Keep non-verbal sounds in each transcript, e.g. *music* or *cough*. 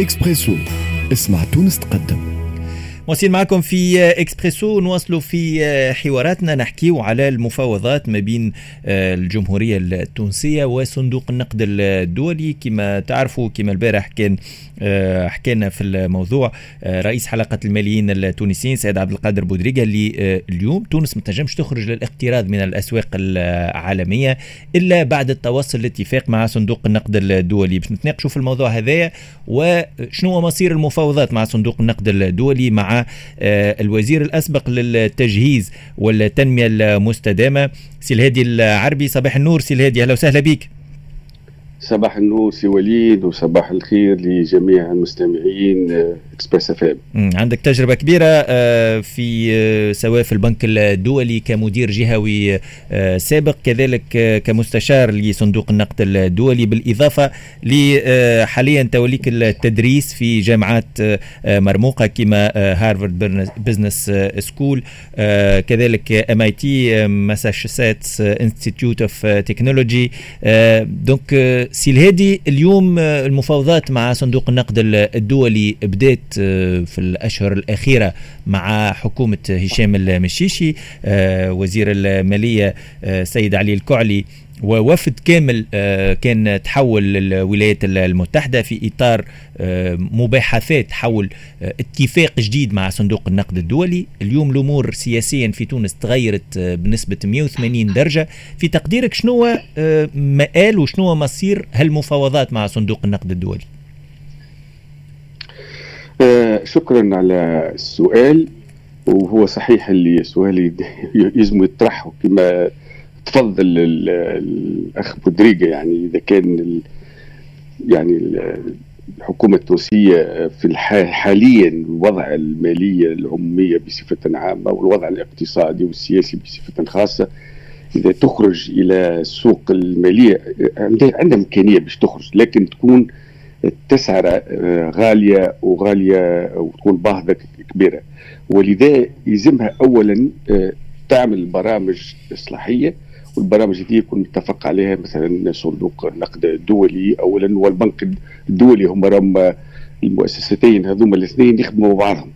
إكسبريسو. اسمع تونس تقدم. موسين معكم في إكسبريسو نواصلوا في حواراتنا. نحكيو على المفاوضات ما بين آه، الجمهورية التونسية وصندوق النقد الدولي. كما تعرفوا كما البارح كان آه، حكينا في الموضوع آه، رئيس حلقة الماليين التونسيين سيد عبد القادر بودريقة اللي اليوم تونس ما تنجمش تخرج للاقتراض من الأسواق العالمية إلا بعد التوصل لاتفاق مع صندوق النقد الدولي. باش نتناقشوا في الموضوع هذايا وشنو هو مصير المفاوضات مع صندوق النقد الدولي مع آه، الوزير الأسبق للتجهيز والتنمية المستدامة سي الهادي العربي. صباح النور سي الهادي أهلا وسهلا بك صباح النور سي وليد وصباح الخير لجميع المستمعين آه، Express FM عندك تجربة كبيرة آه، في آه، سواء في البنك الدولي كمدير جهوي سابق كذلك كمستشار لصندوق النقد الدولي بالإضافة لحاليا توليك التدريس في جامعات مرموقة كما Harvard Business School كذلك MIT Massachusetts Institute of Technology donc سي الهادي اليوم آه، المفاوضات مع صندوق النقد الدولي بدات آه، في الأشهر الأخيرة مع حكومة هشام المشيشي آه، وزير المالية سيد علي الكعلي. ووفد كامل آه، كان تحول للولايات المتحدة في إطار آه، مباحثات حول آه، اتفاق جديد مع صندوق النقد الدولي. اليوم الأمور سياسيا في تونس تغيرت بنسبة 180 درجة. في تقديرك شنو مآل وشنو مصير هالمفاوضات مع صندوق النقد الدولي؟ شكرا على السؤال وهو صحيح اللي سؤالي *laughs* يلزم يطرح كما تفضل الأخ بودريجا يعني إذا كان يعني الحكومة التونسية في حاليا الوضع المالية العمومية بصفة عامة والوضع الاقتصادي والسياسي بصفة خاصة إذا تخرج إلى السوق المالية عندها إمكانية باش تخرج لكن تكون التسعرة غالية وغالية وتكون باهظة كبيرة. ولذا يلزمها أولا تعمل برامج إصلاحية والبرامج دي يكون متفق عليها مثلا صندوق النقد الدولي اولا والبنك الدولي هم راهم المؤسستين هذوما الاثنين يخدموا بعضهم.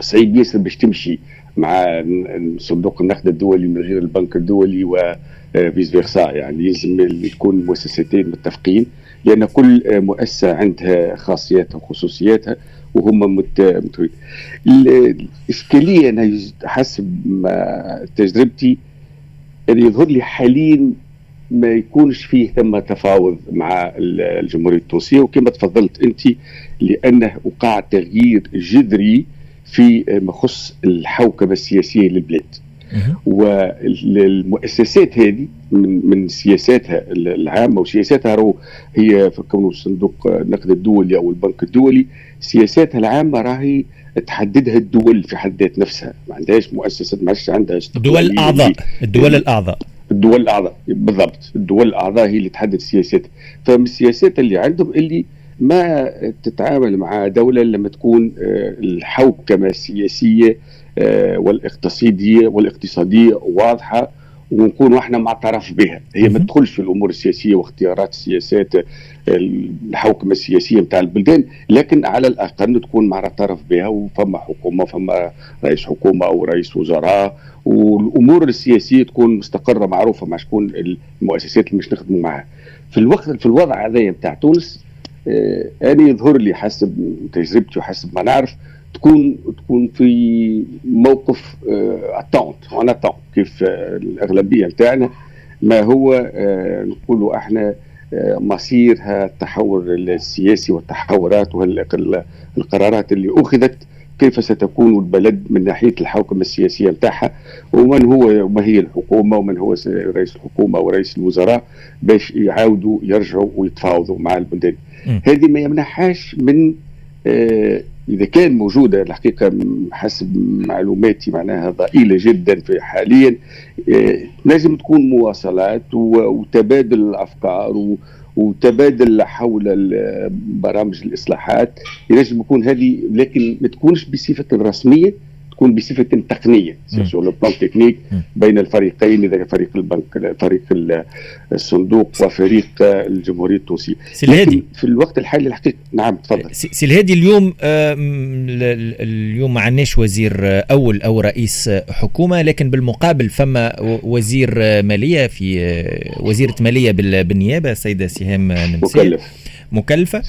صعيب ياسر باش تمشي مع صندوق النقد الدولي من غير البنك الدولي وفيس فيرسا يعني يلزم يكون المؤسستين متفقين لأن كل مؤسسة عندها خاصياتها وخصوصياتها وهم مت... الإشكالية أنا حسب ما تجربتي اللي يظهر لي حاليا ما يكونش فيه ثم تفاوض مع الجمهورية التونسية. وكما تفضلت أنت لأنه وقع تغيير جذري في ما يخص الحوكمة السياسية للبلاد. والمؤسسات هذه من من سياساتها العامة وسياساتها هي في كونه صندوق النقد الدولي أو البنك الدولي سياساتها العامة راهي تحددها الدول في حد ذات نفسها. ما عندهاش مؤسسات ما عندها الدول الأعضاء. الدول الأعضاء. الدول الأعضاء. بالضبط. الدول الأعضاء هي اللي تحدد السياسات. فمن السياسات اللي عندهم اللي ما تتعامل مع دولة لما تكون آه، الحوكمة السياسية والاقتصاديه والاقتصادية واضحة ونكون إحنا معترف بها. هي ما تدخلش في الأمور السياسية واختيارات السياسات الحوكمة السياسية نتاع البلدان لكن على الأقل تكون معترف بها وفما حكومة فما رئيس حكومة أو رئيس وزراء. والأمور السياسية تكون مستقرة معروفة مع شكون المؤسسات اللي مش نخدموا معها. في الوقت في الوضع هذايا نتاع تونس آه أنا يظهر لي حسب تجربتي وحسب ما نعرف تكون تكون في موقف attente en attente كيف آه الأغلبية نتاعنا ما هو آه نقولوا إحنا آه مصير التحول السياسي والتحورات والقرارات اللي أخذت كيف ستكون البلد من ناحية الحوكمة السياسية نتاعها ومن هو وما هي الحكومة ومن هو رئيس الحكومة ورئيس الوزراء باش يعاودوا يرجعوا ويتفاوضوا مع البلدان. هذه ما يمنحهاش من إذا كان موجودة الحقيقة حسب معلوماتي معناها ضئيلة جدا في حاليا آه لازم تكون مواصلات وتبادل الأفكار وتبادل حول برامج الإصلاحات. لازم يكون هذه لكن ما تكونش بصفه رسميه تكون بصفة تقنية. sur le plan technique بين الفريقين إذا فريق البنك فريق الصندوق وفريق الجمهورية التونسية. لكن في الوقت الحالي الحقيقة نعم تفضل. سي الهادي اليوم اليوم ما عندناش وزير أول أو رئيس حكومة لكن بالمقابل فما وزير مالية في وزيرة مالية بالنيابة السيدة سهام نمسي مكلف. مكلفة.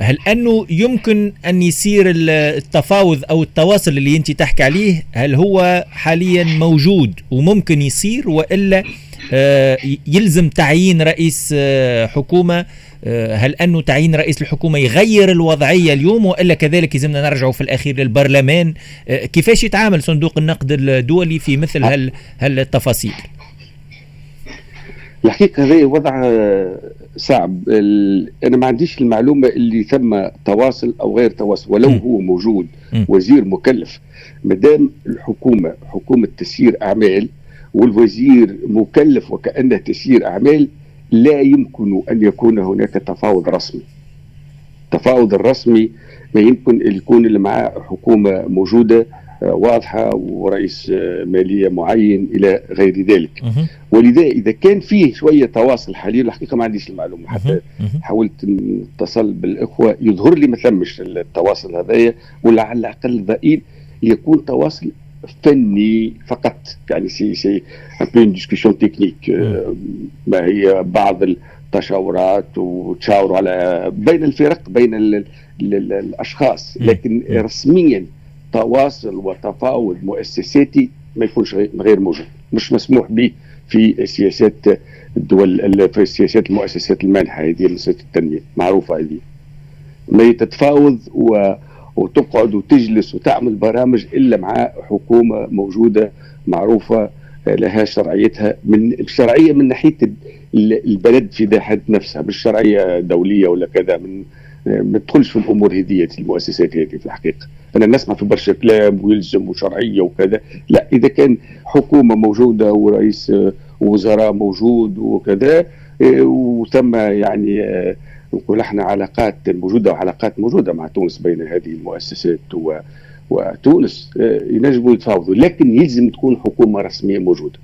هل أنه يمكن أن يصير التفاوض أو التواصل اللي أنت تحكي عليه هل هو حاليا موجود وممكن يصير وإلا يلزم تعيين رئيس حكومة؟ هل أنه تعيين رئيس الحكومة يغير الوضعية اليوم وإلا كذلك يلزمنا نرجع في الأخير للبرلمان؟ كيفاش يتعامل صندوق النقد الدولي في مثل هال هالتفاصيل؟ الحقيقة هذا وضع صعب أنا ما عنديش المعلومة اللي ثم تواصل أو غير تواصل ولو م. هو موجود م. وزير مكلف ما دام الحكومة حكومة تسيير أعمال والوزير مكلف وكأنه تسيير أعمال لا يمكن أن يكون هناك تفاوض رسمي التفاوض الرسمي ما يمكن يكون اللي معاه حكومة موجودة واضحة ورئيس مالية معين إلى غير ذلك. ولذا إذا كان فيه شوية تواصل حاليا الحقيقة ما عنديش المعلومة حتى حاولت نتصل بالإخوة يظهر لي ما ثمش التواصل هذايا ولا على الاقل ضئيل يكون تواصل فني فقط. يعني si c'est une discussion technique ما هي بعض التشاورات وتشاوروا على بين الفرق بين ال ال ال الأشخاص. لكن رسميا تواصل وتفاوض مؤسساتي ما يكونش غير موجود مش مسموح به في سياسات الدول في سياسات المؤسسات المانحه هذه مؤسسات التنمية معروفه هذه. ما تتفاوض و وتقعد وتجلس وتعمل برامج إلا مع حكومة موجودة معروفة لها شرعيتها من الشرعيه من ناحية البلد في حد نفسها مش شرعية دولية ولا كذا من ما تدخلش في الأمور هذه المؤسسات هذه في الحقيقة. أنا نسمع في برشا كلام ويلزم وشرعية وكذا لا إذا كان حكومة موجودة ورئيس وزراء موجود وكذا وثم يعني نقول إحنا علاقات موجودة وعلاقات موجودة مع تونس بين هذه المؤسسات و وتونس ينجموا يتفاوضوا لكن يلزم تكون حكومة رسمية موجودة.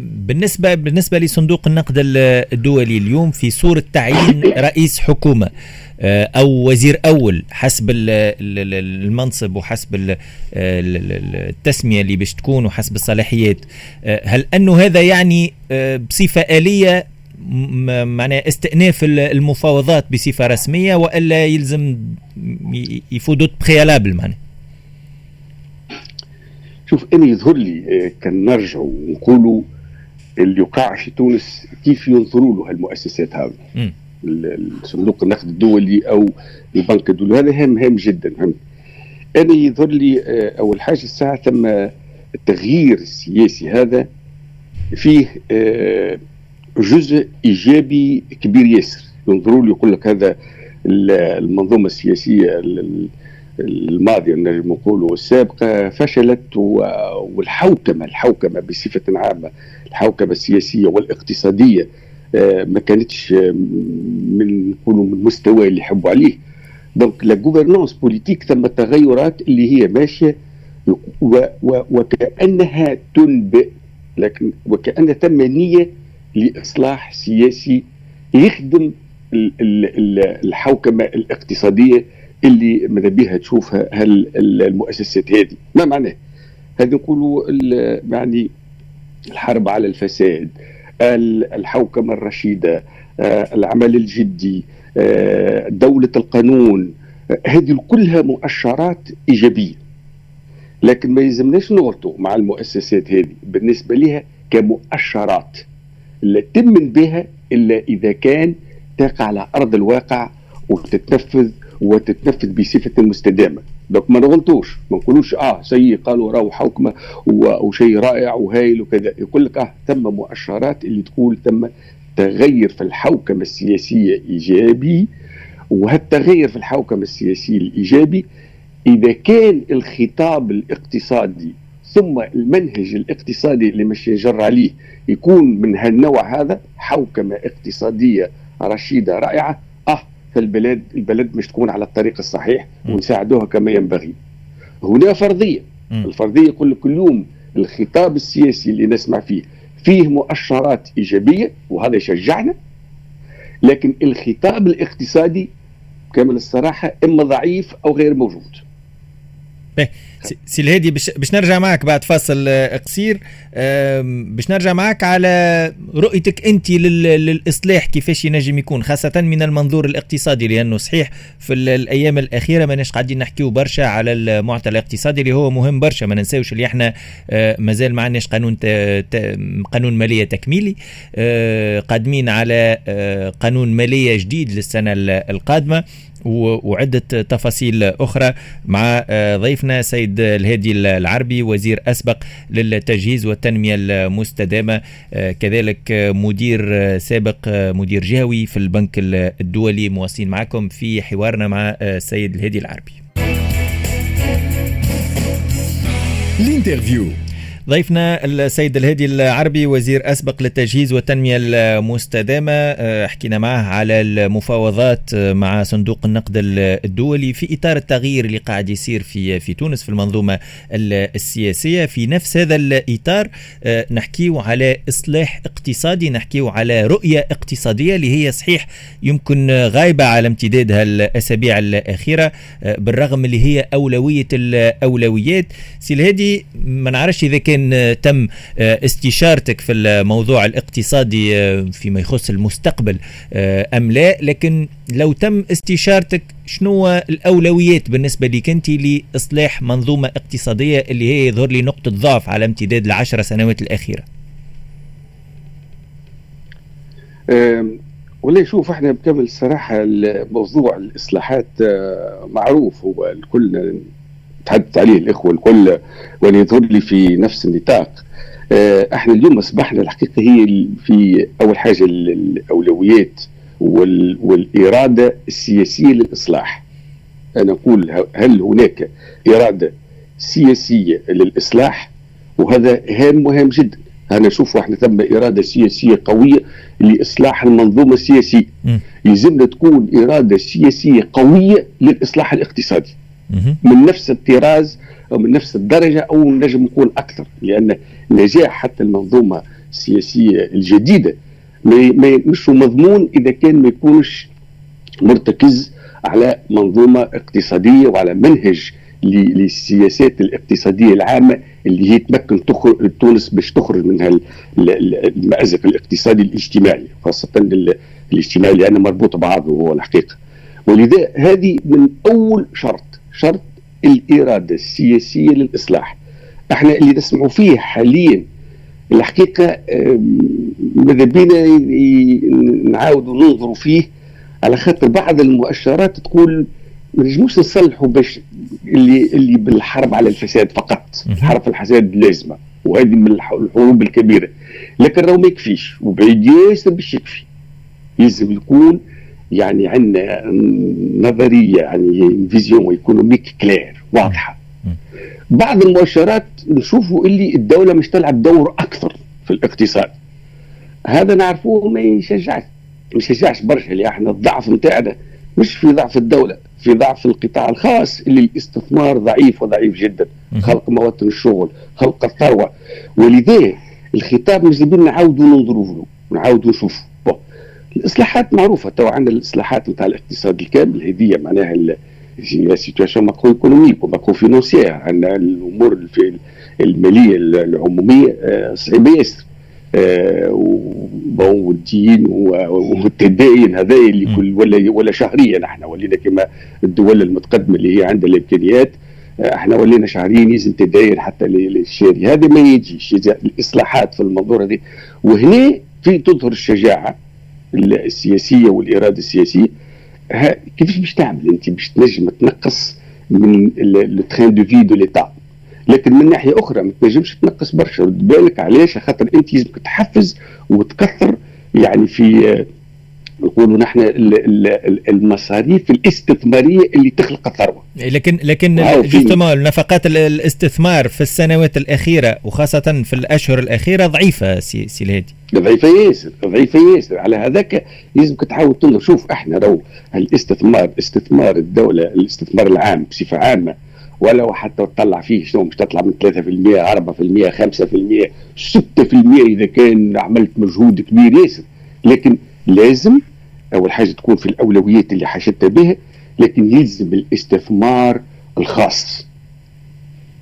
بالنسبة بالنسبة لصندوق النقد الدولي اليوم في صورة تعيين *coughs* رئيس حكومة أو وزير أول حسب المنصب وحسب التسمية اللي باش تكون وحسب الصلاحيات. هل أنه هذا يعني بصفة آلية معناها استئناف المفاوضات بصفة رسمية وإلا يلزم يفوتوا préalables معناها؟ شوف أنا يظهر لي كان نرجع ونقولوا اللي يقع في تونس كيف ينظروا له هالمؤسسات هذه صندوق النقد الدولي أو البنك الدولي. هذا هام هام جدا هم أنا يظهر لي أول حاجة الساعة ثم التغيير السياسي هذا فيه جزء إيجابي كبير ياسر. ينظروا له يقول لك هذا المنظومة السياسية الماضية نجم نقولوا السابقه فشلت والحوكمة الحوكمة بصفة عامة الحوكمة السياسية والاقتصادية ما كانتش من نقولوا من المستوى اللي يحبوا عليه. donc la gouvernance politique ثم تغيرات اللي هي ماشية وكأنها تنبئ لكن وكان ثم نية لإصلاح سياسي يخدم الحوكمة الاقتصادية اللي ماذا بها تشوفها المؤسسات هذه. ما معناه؟ هذا نقولوا يعني الحرب على الفساد الحوكمة الرشيدة العمل الجدي دولة القانون هذه كلها مؤشرات إيجابية. لكن ما يلزمناش نغلطوا مع المؤسسات هذه بالنسبة لها كمؤشرات. لا تمن بها إلا إذا كان تقع على أرض الواقع وتتنفذ وتتنفذ بصفة مستدامة. دوك ما نغلطوش ما نقولوش آه شيء قالوا راهو حكمه وشيء رائع وهايل وكذا. يقول لك آه ثم مؤشرات اللي تقول ثم تغير في الحوكمة السياسية إيجابي وهالتغير في الحوكمة السياسية الإيجابي إذا كان الخطاب الاقتصادي ثم المنهج الاقتصادي اللي مش يجر عليه يكون من هالنوع هذا حوكمة اقتصادية رشيدة رائعة فالبلاد البلد مش تكون على الطريق الصحيح ونساعدوها كما ينبغي. هنا فرضية. م. الفرضية يقول لك اليوم الخطاب السياسي اللي نسمع فيه فيه مؤشرات إيجابية وهذا يشجعنا لكن الخطاب الاقتصادي كامل الصراحة إما ضعيف أو غير موجود. سي الهادي باش نرجع معك بعد فاصل آه، قصير باش نرجع معك على رؤيتك انت للاصلاح كيفاش ينجم يكون خاصة من المنظور الاقتصادي لأنه صحيح في الأيام الأخيرة ماناش قاعدين نحكيو برشا على المعطى الاقتصادي اللي هو مهم برشا. ما ننساوش اللي إحنا آه، مازال ما عندناش قانون قانون مالية تكميلي. آه، قادمين على قانون مالية جديد للسنة القادمة. وعدة تفاصيل أخرى مع آه، ضيفنا سيد الهادي العربي وزير أسبق للتجهيز والتنمية المستدامة آه، كذلك مدير سابق مدير جهوي في البنك الدولي. مواصلين معكم في حوارنا مع السيد آه، الهادي العربي. ال interview ضيفنا السيد الهادي العربي وزير أسبق للتجهيز والتنمية المستدامة. آه، حكينا معه على المفاوضات آه، مع صندوق النقد الدولي في إطار التغيير اللي قاعد يصير في في تونس في المنظومة السياسية. في نفس هذا الإطار آه، نحكيو على إصلاح اقتصادي نحكيو على رؤية اقتصادية اللي هي صحيح يمكن غايبة على امتداد الأسابيع الأخيرة بالرغم اللي هي أولوية الأولويات. سي الهادي ما نعرفش إذا كان كان تم آه، استشارتك في الموضوع الاقتصادي آه، فيما يخص المستقبل آه، أم لا؟ لكن لو تم استشارتك شنو الأولويات بالنسبة لك أنت لإصلاح منظومة اقتصادية اللي هي يظهر لي نقطة ضعف على امتداد العشر سنوات الأخيرة؟ والله شوف إحنا بكامل الصراحة موضوع الإصلاحات معروف هو الكل تحدث عليه الإخوة الكل يظهر لي في نفس النطاق. آه، إحنا اليوم أصبحنا الحقيقة هي في أول حاجة الأولويات والإرادة السياسية للإصلاح. أنا أقول هل هناك إرادة سياسية للإصلاح؟ وهذا هام مهم جدا. أنا أشوف إحنا ثم إرادة سياسية قوية لإصلاح المنظومة السياسية. يلزمنا تكون إرادة سياسية قوية للإصلاح الاقتصادي. من نفس الطراز أو من نفس الدرجة أو نجم نقول أكثر لأن نجاح حتى المنظومة السياسية الجديدة ما مش مضمون إذا كان ما يكونش مرتكز على منظومة اقتصادية وعلى منهج للسياسات الاقتصادية العامة اللي هي تمكن تخرج تونس باش تخرج من المأزق الاقتصادي الاجتماعي خاصة الاجتماعي لأنه مربوط بعضه هو الحقيقة. ولذا هذه من أول شرط. شرط الإرادة السياسية للإصلاح. إحنا اللي نسمعوا فيه حاليا الحقيقة ماذا بينا نعاودوا ننظروا فيه على خاطر بعض المؤشرات تقول ما نجموش نصلحوا باش اللي اللي بالحرب على الفساد فقط الحرب على الفساد لازمة وهذه من الحروب الكبيرة. لكن راهو ما يكفيش وبعيد ياسر باش يكفي. يلزم يكون يعني عندنا نظرية يعني vision économique claire واضحة. بعض المؤشرات نشوفوا اللي الدولة مش تلعب دور أكثر في الاقتصاد. هذا نعرفوه ما يشجعش ما يشجعش برشا اللي إحنا الضعف نتاعنا مش في ضعف الدولة في ضعف القطاع الخاص اللي الاستثمار ضعيف وضعيف جدا. خلق مواطن الشغل خلق الثروة. ولذا الخطاب مش نعاودوا ننظروا له نعاودوا نشوفوا الإصلاحات معروفة. تو عندنا الإصلاحات نتاع الاقتصاد الكامل هذه معناها situation macro-économique و macro-financière عندنا الأمور المالية العمومية صعيبه ياسر آه، والدين والتدين هذا اللي كل ولا ولا شهريا إحنا. ولينا كما الدول المتقدمة اللي هي عندها الإمكانيات آه، إحنا ولينا شهريا لازم تداين حتى للشاري. هذا ما يجيش. الإصلاحات في المنظور هذه وهنا في تظهر الشجاعة. السياسية والإرادة السياسية كيفاش باش تعمل أنت باش تنجم تنقص من le train de vie de l'État لكن من ناحية أخرى ما تنجمش تنقص برشا. رد بالك علاش؟ خاطر أنت لازمك تحفز وتكثر يعني في نقولوا نحن المصاريف الاستثمارية اللي تخلق الثروة. لكن لكن justement نفقات الاستثمار في السنوات الأخيرة وخاصة في الأشهر الأخيرة ضعيفة سي, سي الهادي. ضعيفة ياسر ضعيفة ياسر. على هذاك لازمك تحاول تنظر. شوف إحنا رو الاستثمار استثمار الدولة الاستثمار العام بصفة عامة ولو حتى تطلع فيه شنو؟ مش تطلع من 3% 4% 5% 6% إذا كان عملت مجهود كبير ياسر. لكن لازم أول حاجة تكون في الأولويات اللي حشدت بها لكن يلزم الاستثمار الخاص.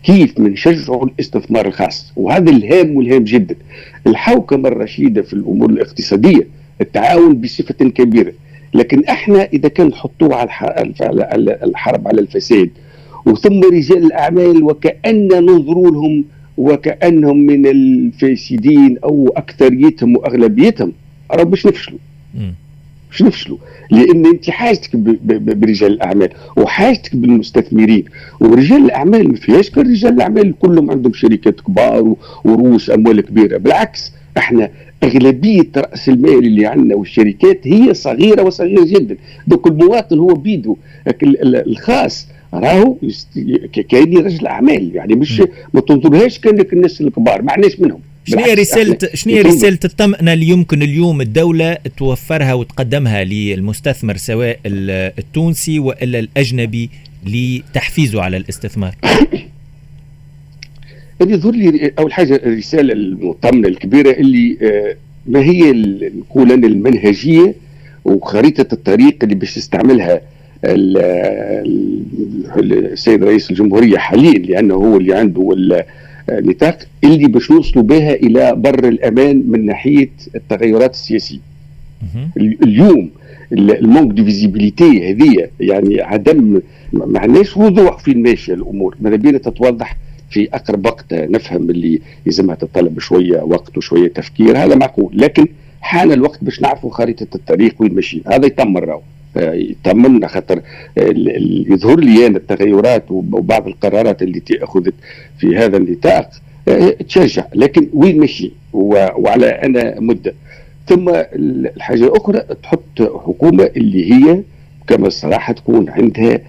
كيف بنشجعوا الاستثمار الخاص؟ وهذا الهام والهام جدا الحوكمة الرشيدة في الأمور الاقتصادية التعاون بصفة كبيرة. لكن إحنا إذا كان نحطوه على الحرب على الفساد وثم رجال الأعمال وكأن ننظروا لهم وكأنهم من الفاسدين أو أكثريتهم وأغلبيتهم راه باش نفشلوا. باش نفشلوا لأن أنت حاجتك برجال الأعمال وحاجتك بالمستثمرين ورجال الأعمال ما فيهاش كان رجال الأعمال كلهم عندهم شركات كبار ورؤوس أموال كبيرة. بالعكس إحنا أغلبية رأس المال اللي عندنا والشركات هي صغيرة وصغيرة جدا. دوك المواطن هو بيده الخاص راهو كاين رجل أعمال. يعني مش ما تنظرهاش كأنك الناس الكبار ما عندناش منهم. شنو هي رسالة شنو هي رسالة الطمأنة اللي يمكن اليوم الدولة توفرها وتقدمها للمستثمر سواء التونسي وإلا الأجنبي لتحفيزه على الاستثمار؟ يظهر لي أول حاجة الرسالة المطمئنة الكبيرة اللي آه، ما هي نقول المنهجية وخريطة الطريق اللي باش يستعملها السيد رئيس الجمهورية حاليا لأنه هو اللي عنده النطاق اللي باش نوصلوا بها إلى بر الأمان من ناحية التغيرات السياسية. اليوم ال manque de visibilité هذه يعني عدم ما عندناش وضوح في ماشيه الأمور. ماذا بينا تتوضح في أقرب وقت نفهم اللي لازمها تتطلب شوية وقت وشوية تفكير هذا معقول. لكن حان الوقت باش نعرفوا خريطة الطريق وين ماشيين هذا يتم راهو يطمنا خاطر يظهر لي أنا التغيرات وبعض القرارات التي أخذت في هذا النطاق آه، تشجع. لكن وين ماشي؟ وعلى أنا مده ثم الحاجة الأخرى تحط حكومة اللي هي كما الصراحة تكون عندها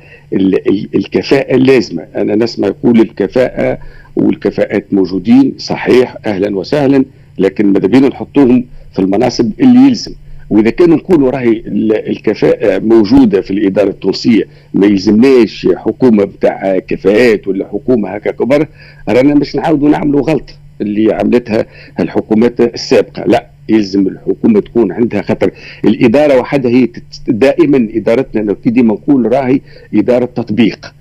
الكفاءة اللازمة. أنا نسمع يقول الكفاءة والكفاءات موجودين صحيح أهلا وسهلا لكن ماذا بينا نحطوهم في المناصب اللي يلزم. وإذا كان نقولوا راهي الكفاءة موجودة في الإدارة التونسية ما يلزمناش حكومة بتاع كفاءات ولا حكومة هكا كبر رانا مش نعاودوا نعملوا غلطه اللي عملتها الحكومات السابقة. لا يلزم الحكومة تكون عندها خاطر الإدارة وحدها هي دائما إدارتنا ديما نقول راهي إدارة تطبيق.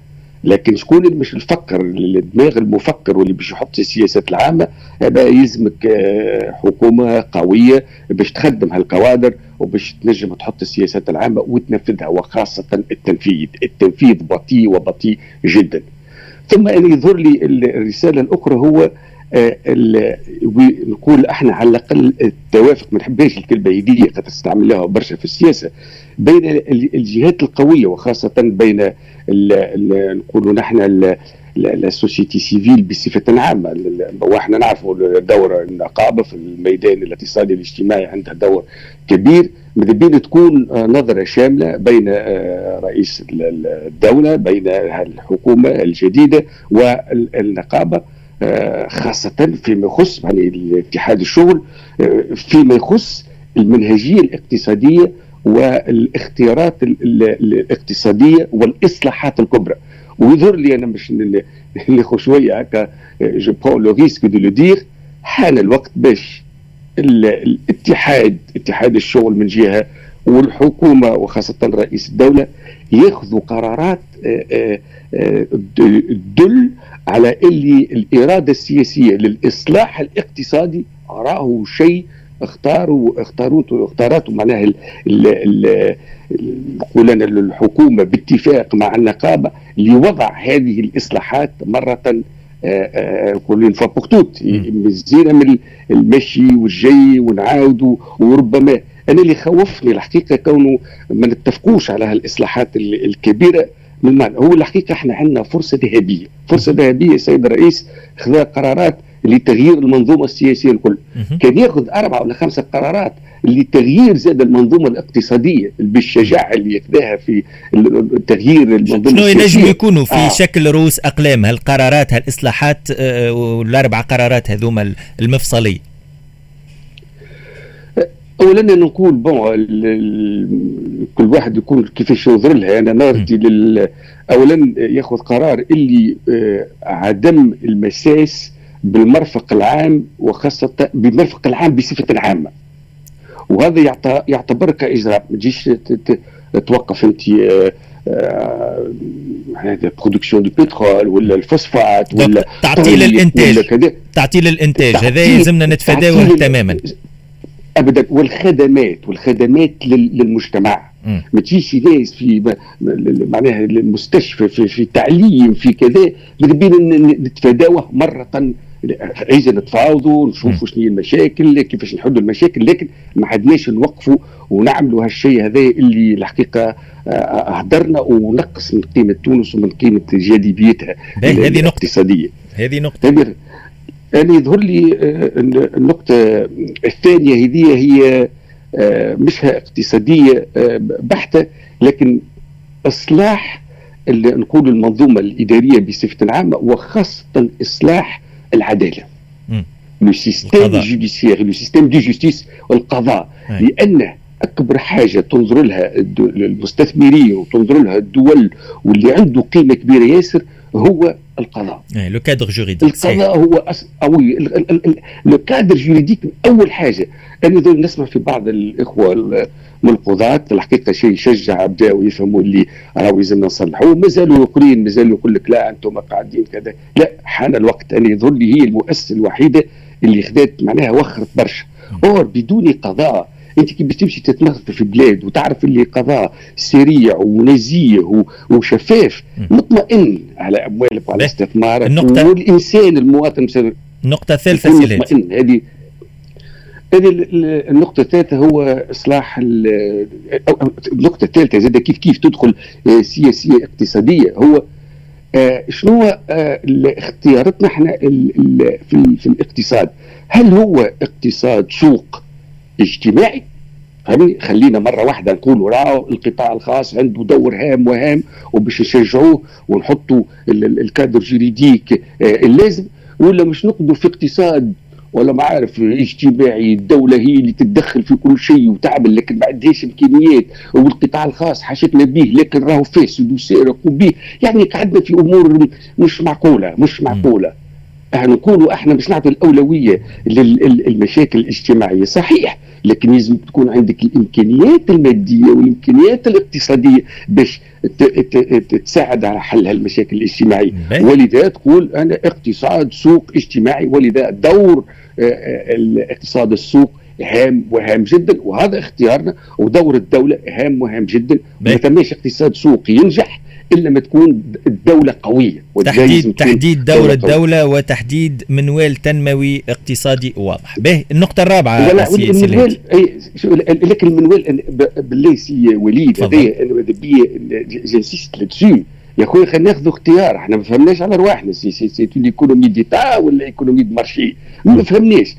لكن شكون اللي مش الفكر الدماغ المفكر واللي باش يحط السياسات العامة يلزمك آه، حكومة قوية باش تخدم هالكوادر وباش تنجم تحط السياسات العامة وتنفذها وخاصة التنفيذ، التنفيذ بطيء وبطيء جدا. ثم أن يظهر لي الرسالة الأخرى هو آه، نقول إحنا على الأقل التوافق ما نحبهاش الكلمة هدية قد تستعملها برشا في السياسة بين الجهات القوية وخاصة بين نقولوا نحن السوسيتي سيفيل بصفة عامة. وإحنا نعرفوا دور النقابة في الميدان الاقتصادي الاجتماعي عندها دور كبير. ماذا بين تكون نظرة شاملة بين آه، رئيس الدولة بين الحكومة الجديدة والنقابة آه، خاصة فيما يخص يعني اتحاد الشغل آه، فيما يخص المنهجية الاقتصادية والاختيارات الاقتصادية والإصلاحات الكبرى. ويظهر لي أنا مش ناخذ شوية هكا je prends le risque de le dire حان الوقت باش الاتحاد اتحاد الشغل من جهة والحكومة وخاصة رئيس الدولة ياخذوا قرارات تدل على اللي الإرادة السياسية للإصلاح الاقتصادي راهو شيء اختاروا اختاروه اختارته معناها نقول أنا الحكومة باتفاق مع النقابة لوضع هذه الإصلاحات مرة نقول فوا بورتوت مزينا من المشي والجي ونعاودوا وربما. أنا اللي خوفني الحقيقة كونه ما نتفقوش على هالإصلاحات الكبيرة. من معنى هو الحقيقة إحنا عندنا فرصة ذهبية. فرصة ذهبية السيد الرئيس خذا قرارات لتغيير المنظومة السياسية الكل. كان يأخذ اربعه ولا خمسة قرارات لتغيير زاد المنظومة الاقتصادية بالشجاعة اللي يأخذها في تغيير المنظومة شنو ينجم يكونوا في آه. شكل رؤوس أقلام؟ هالقرارات هالإصلاحات آه، والأربع قرارات هذوما المفصلية. اولا نقول بون كل واحد يكون كيفاش ينظر لها. أنا نارتي لل اولا ياخذ قرار اللي آه، عدم المساس بالمرفق العام وخاصة بالمرفق العام بصفة عامة. وهذا يعتبر كاجراء ما تجيش توقف أنت معناتها production de pétrole ولا الفوسفات ولا تعطيل الإنتاج. تعطيل الإنتاج. هذا يلزمنا نتفاداوه تماما. ابدا والخدمات والخدمات للمجتمع. ما تجيش ناس في معناها المستشفى في, في تعليم في كذا نتفاداوه مرة عايزه نتفاوضوا نشوفوا شنو هي المشاكل كيفاش نحلوا المشاكل. لكن ما عدناش نوقفوا ونعملوا هالشيء هذا اللي الحقيقة آه، هدرنا ونقص من قيمة تونس ومن قيمة جاذبيتها الاقتصادية. هذه نقطة. هذه أنا يظهر لي آه، النقطة الثانية هذه هي آه، مش اقتصادية بحتة لكن إصلاح اللي نقول المنظومة الإدارية بصفة عامة وخاصة إصلاح العدالة. le système judiciaire le système de justice والقضاء لأن أكبر حاجة تنظر لها المستثمرين وتنظر لها الدول واللي عنده قيمة كبيرة ياسر هو القضاء le cadre juridique القضاء هو أس... oui le cadre juridique أول حاجة. أنا نسمع في بعض الإخوة من القضاة الحقيقة شيء يشجع بداوا يفهموا اللي راهو يلزمنا نصلحوا مازالوا اخرين مازالوا يقول لك لا أنتم قاعدين كذا. لا حان الوقت. أنا يظهر لي هي المؤسسة الوحيدة اللي خذت معناها وخرت برشا. or بدون قضاء. انت كي باش تمشي تتنظف في بلاد وتعرف اللي قضاء سريع ونزيه وشفاف مطمئن على اموالك وعلى استثمارك النقطة والإنسان المواطن النقطة الثالثة مطمئن. هذه هذه النقطة الثالثة هو إصلاح النقطة الثالثة زاد كيف كيف تدخل آه، سياسية اقتصادية. هو آه، شنو آه، اختياراتنا إحنا في, في الاقتصاد؟ هل هو اقتصاد سوق؟ اجتماعي. فهمني خلينا مرة واحدة نقولوا راهو القطاع الخاص عنده دور هام وهام وباش نشجعوه ونحطوا الكادر جريديك اللازم. ولا مش نقضوا في اقتصاد ولا ما عارف اجتماعي الدولة هي اللي تتدخل في كل شيء وتعمل لكن ما عندهاش إمكانيات. والقطاع الخاص حاجتنا به لكن راهو فاسد وسارق وبيه. يعني قعدنا في أمور مش معقولة مش معقولة. نقولوا إحنا مش نعطي الأولوية للمشاكل الاجتماعية. صحيح لكن لازم تكون عندك الإمكانيات المادية والإمكانيات الاقتصادية باش تساعد على حل هالمشاكل الاجتماعية. ولذا تقول أنا اقتصاد سوق اجتماعي ولذا دور آه، الاقتصاد السوق هام وهام جدا وهذا اختيارنا ودور الدولة هام وهام جدا. ما ثماش اقتصاد سوق ينجح إلا ما تكون الدولة قوية تحديد تحديد دور الدولة وتحديد منوال تنموي اقتصادي واضح. به النقطة الرابعة المنوال لكن المنوال بالله سي وليد هذا j'insiste là-dessus يا خويا خلينا ناخذوا اختيار. إحنا ما فهمناش على رواحنا. c'est c'est c'est économie d'État ولا économie de marché. ما فهمناش.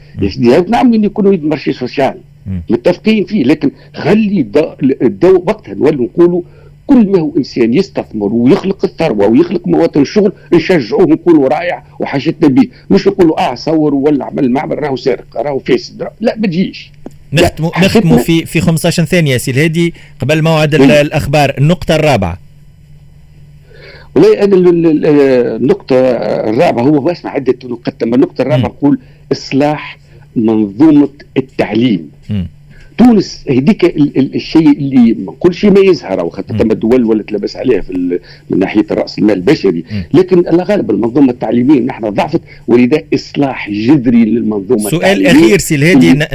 نعملوا économie de marché sociale؟ متفقين فيه لكن خلي الدو وقتها نولوا نقولوا كل ما هو إنسان يستثمر ويخلق الثروة ويخلق مواطن الشغل نشجعوه نقولوا رائع وحاجتنا به مش نقولوا آه صور ولا عمل معمل راهو سارق راهو فاسد لا ما تجيش. نختموا نختموا في في 15 ثانية سي الهادي قبل موعد الأخبار. النقطة الرابعة. والله أنا النقطة الرابعة هو اسمع عدة نقط النقطة الرابعة نقول إصلاح منظومة التعليم. م. تونس هذيك الشيء اللي كل شيء ما يزهر وخاطر ثم الدول ولا تلبس عليها في من ناحية رأس المال البشري. لكن الغالب المنظومة التعليمية نحن ضعفت ولذا إصلاح جذري للمنظومة سؤال اخير سي الهادي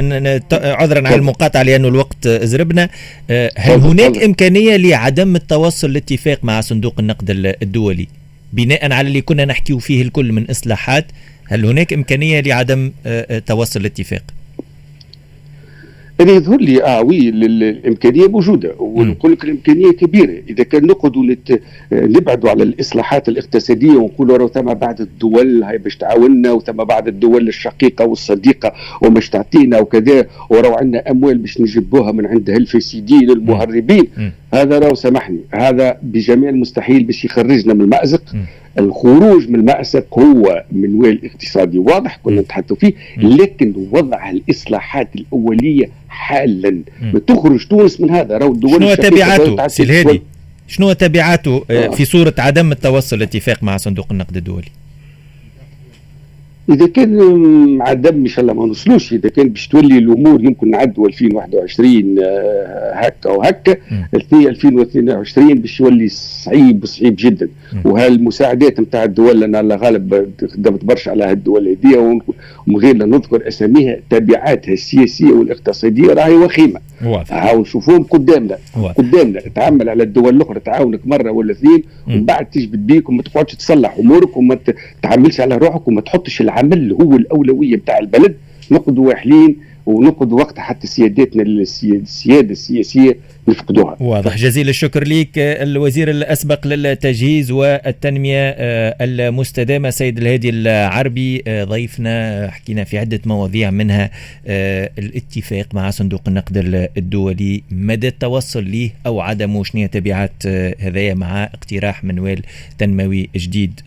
عذرا على المقاطعة لأنه الوقت زربنا. آه، هل هناك إمكانية لعدم التوصل لاتفاق مع صندوق النقد الدولي؟ بناء على اللي كنا نحكيه فيه الكل من إصلاحات هل هناك إمكانية لعدم آه، آه، توصل لاتفاق؟ أنا يظهر لي آه وي الإمكانية موجودة ونقول لك الإمكانية كبيرة. إذا كان نقعدوا نت... نبعدوا على الإصلاحات الاقتصادية ونقولوا راه ثم بعض الدول هاي باش تعاوننا وثم بعض الدول الشقيقة والصديقة ومش تعطينا وكذا. وراه عندنا أموال باش نجيبوها من عند الفاسدين المهربين هذا لو سامحني هذا بجميع المستحيل باش يخرجنا من المأزق. الخروج من المأزق هو منوال اقتصادي واضح كنا نتحدثوا فيه لكن وضع الإصلاحات الأولية حالا. تخرج تونس من هذا راهو الدول شنو تبعاته؟ سي الهادي. شنو تبعاته آه. في صورة عدم التوصل لاتفاق مع صندوق النقد الدولي؟ إذا كان مع الدم ان شاء الله ما نوصلوش إذا كان باش تولي الأمور يمكن نعدوا 2021 آه، هكا وهكا في 2022 باش يولي صعيب صعيب جدا. وهالمساعدات نتاع الدول لأن الله غالب خدمت برشا على هالدول هذه ومن غير لا نذكر أساميها تبعاتها السياسية والاقتصادية راهي وخيمة. واضح. هاو نشوفوهم قدامنا. قدامنا. تعمل على الدول الأخرى تعاونك مرة ولا اثنين ومن بعد تجبد بيك وما تقعدش تصلح أمورك وما تعملش على روحك وما تحطش العمل هو الأولوية بتاع البلد. نقعدوا واحلين ونقعدوا وقتها حتى سيادتنا السياده السياسيه نفقدوها. واضح. جزيل الشكر لك الوزير الأسبق للتجهيز والتنمية آه، المستدامة سيد الهادي العربي. آه، ضيفنا حكينا في عدة مواضيع منها آه، الاتفاق مع صندوق النقد الدولي. مدى التوصل له أو عدمه؟ شنو تبعات هذايا مع اقتراح منوال تنموي جديد؟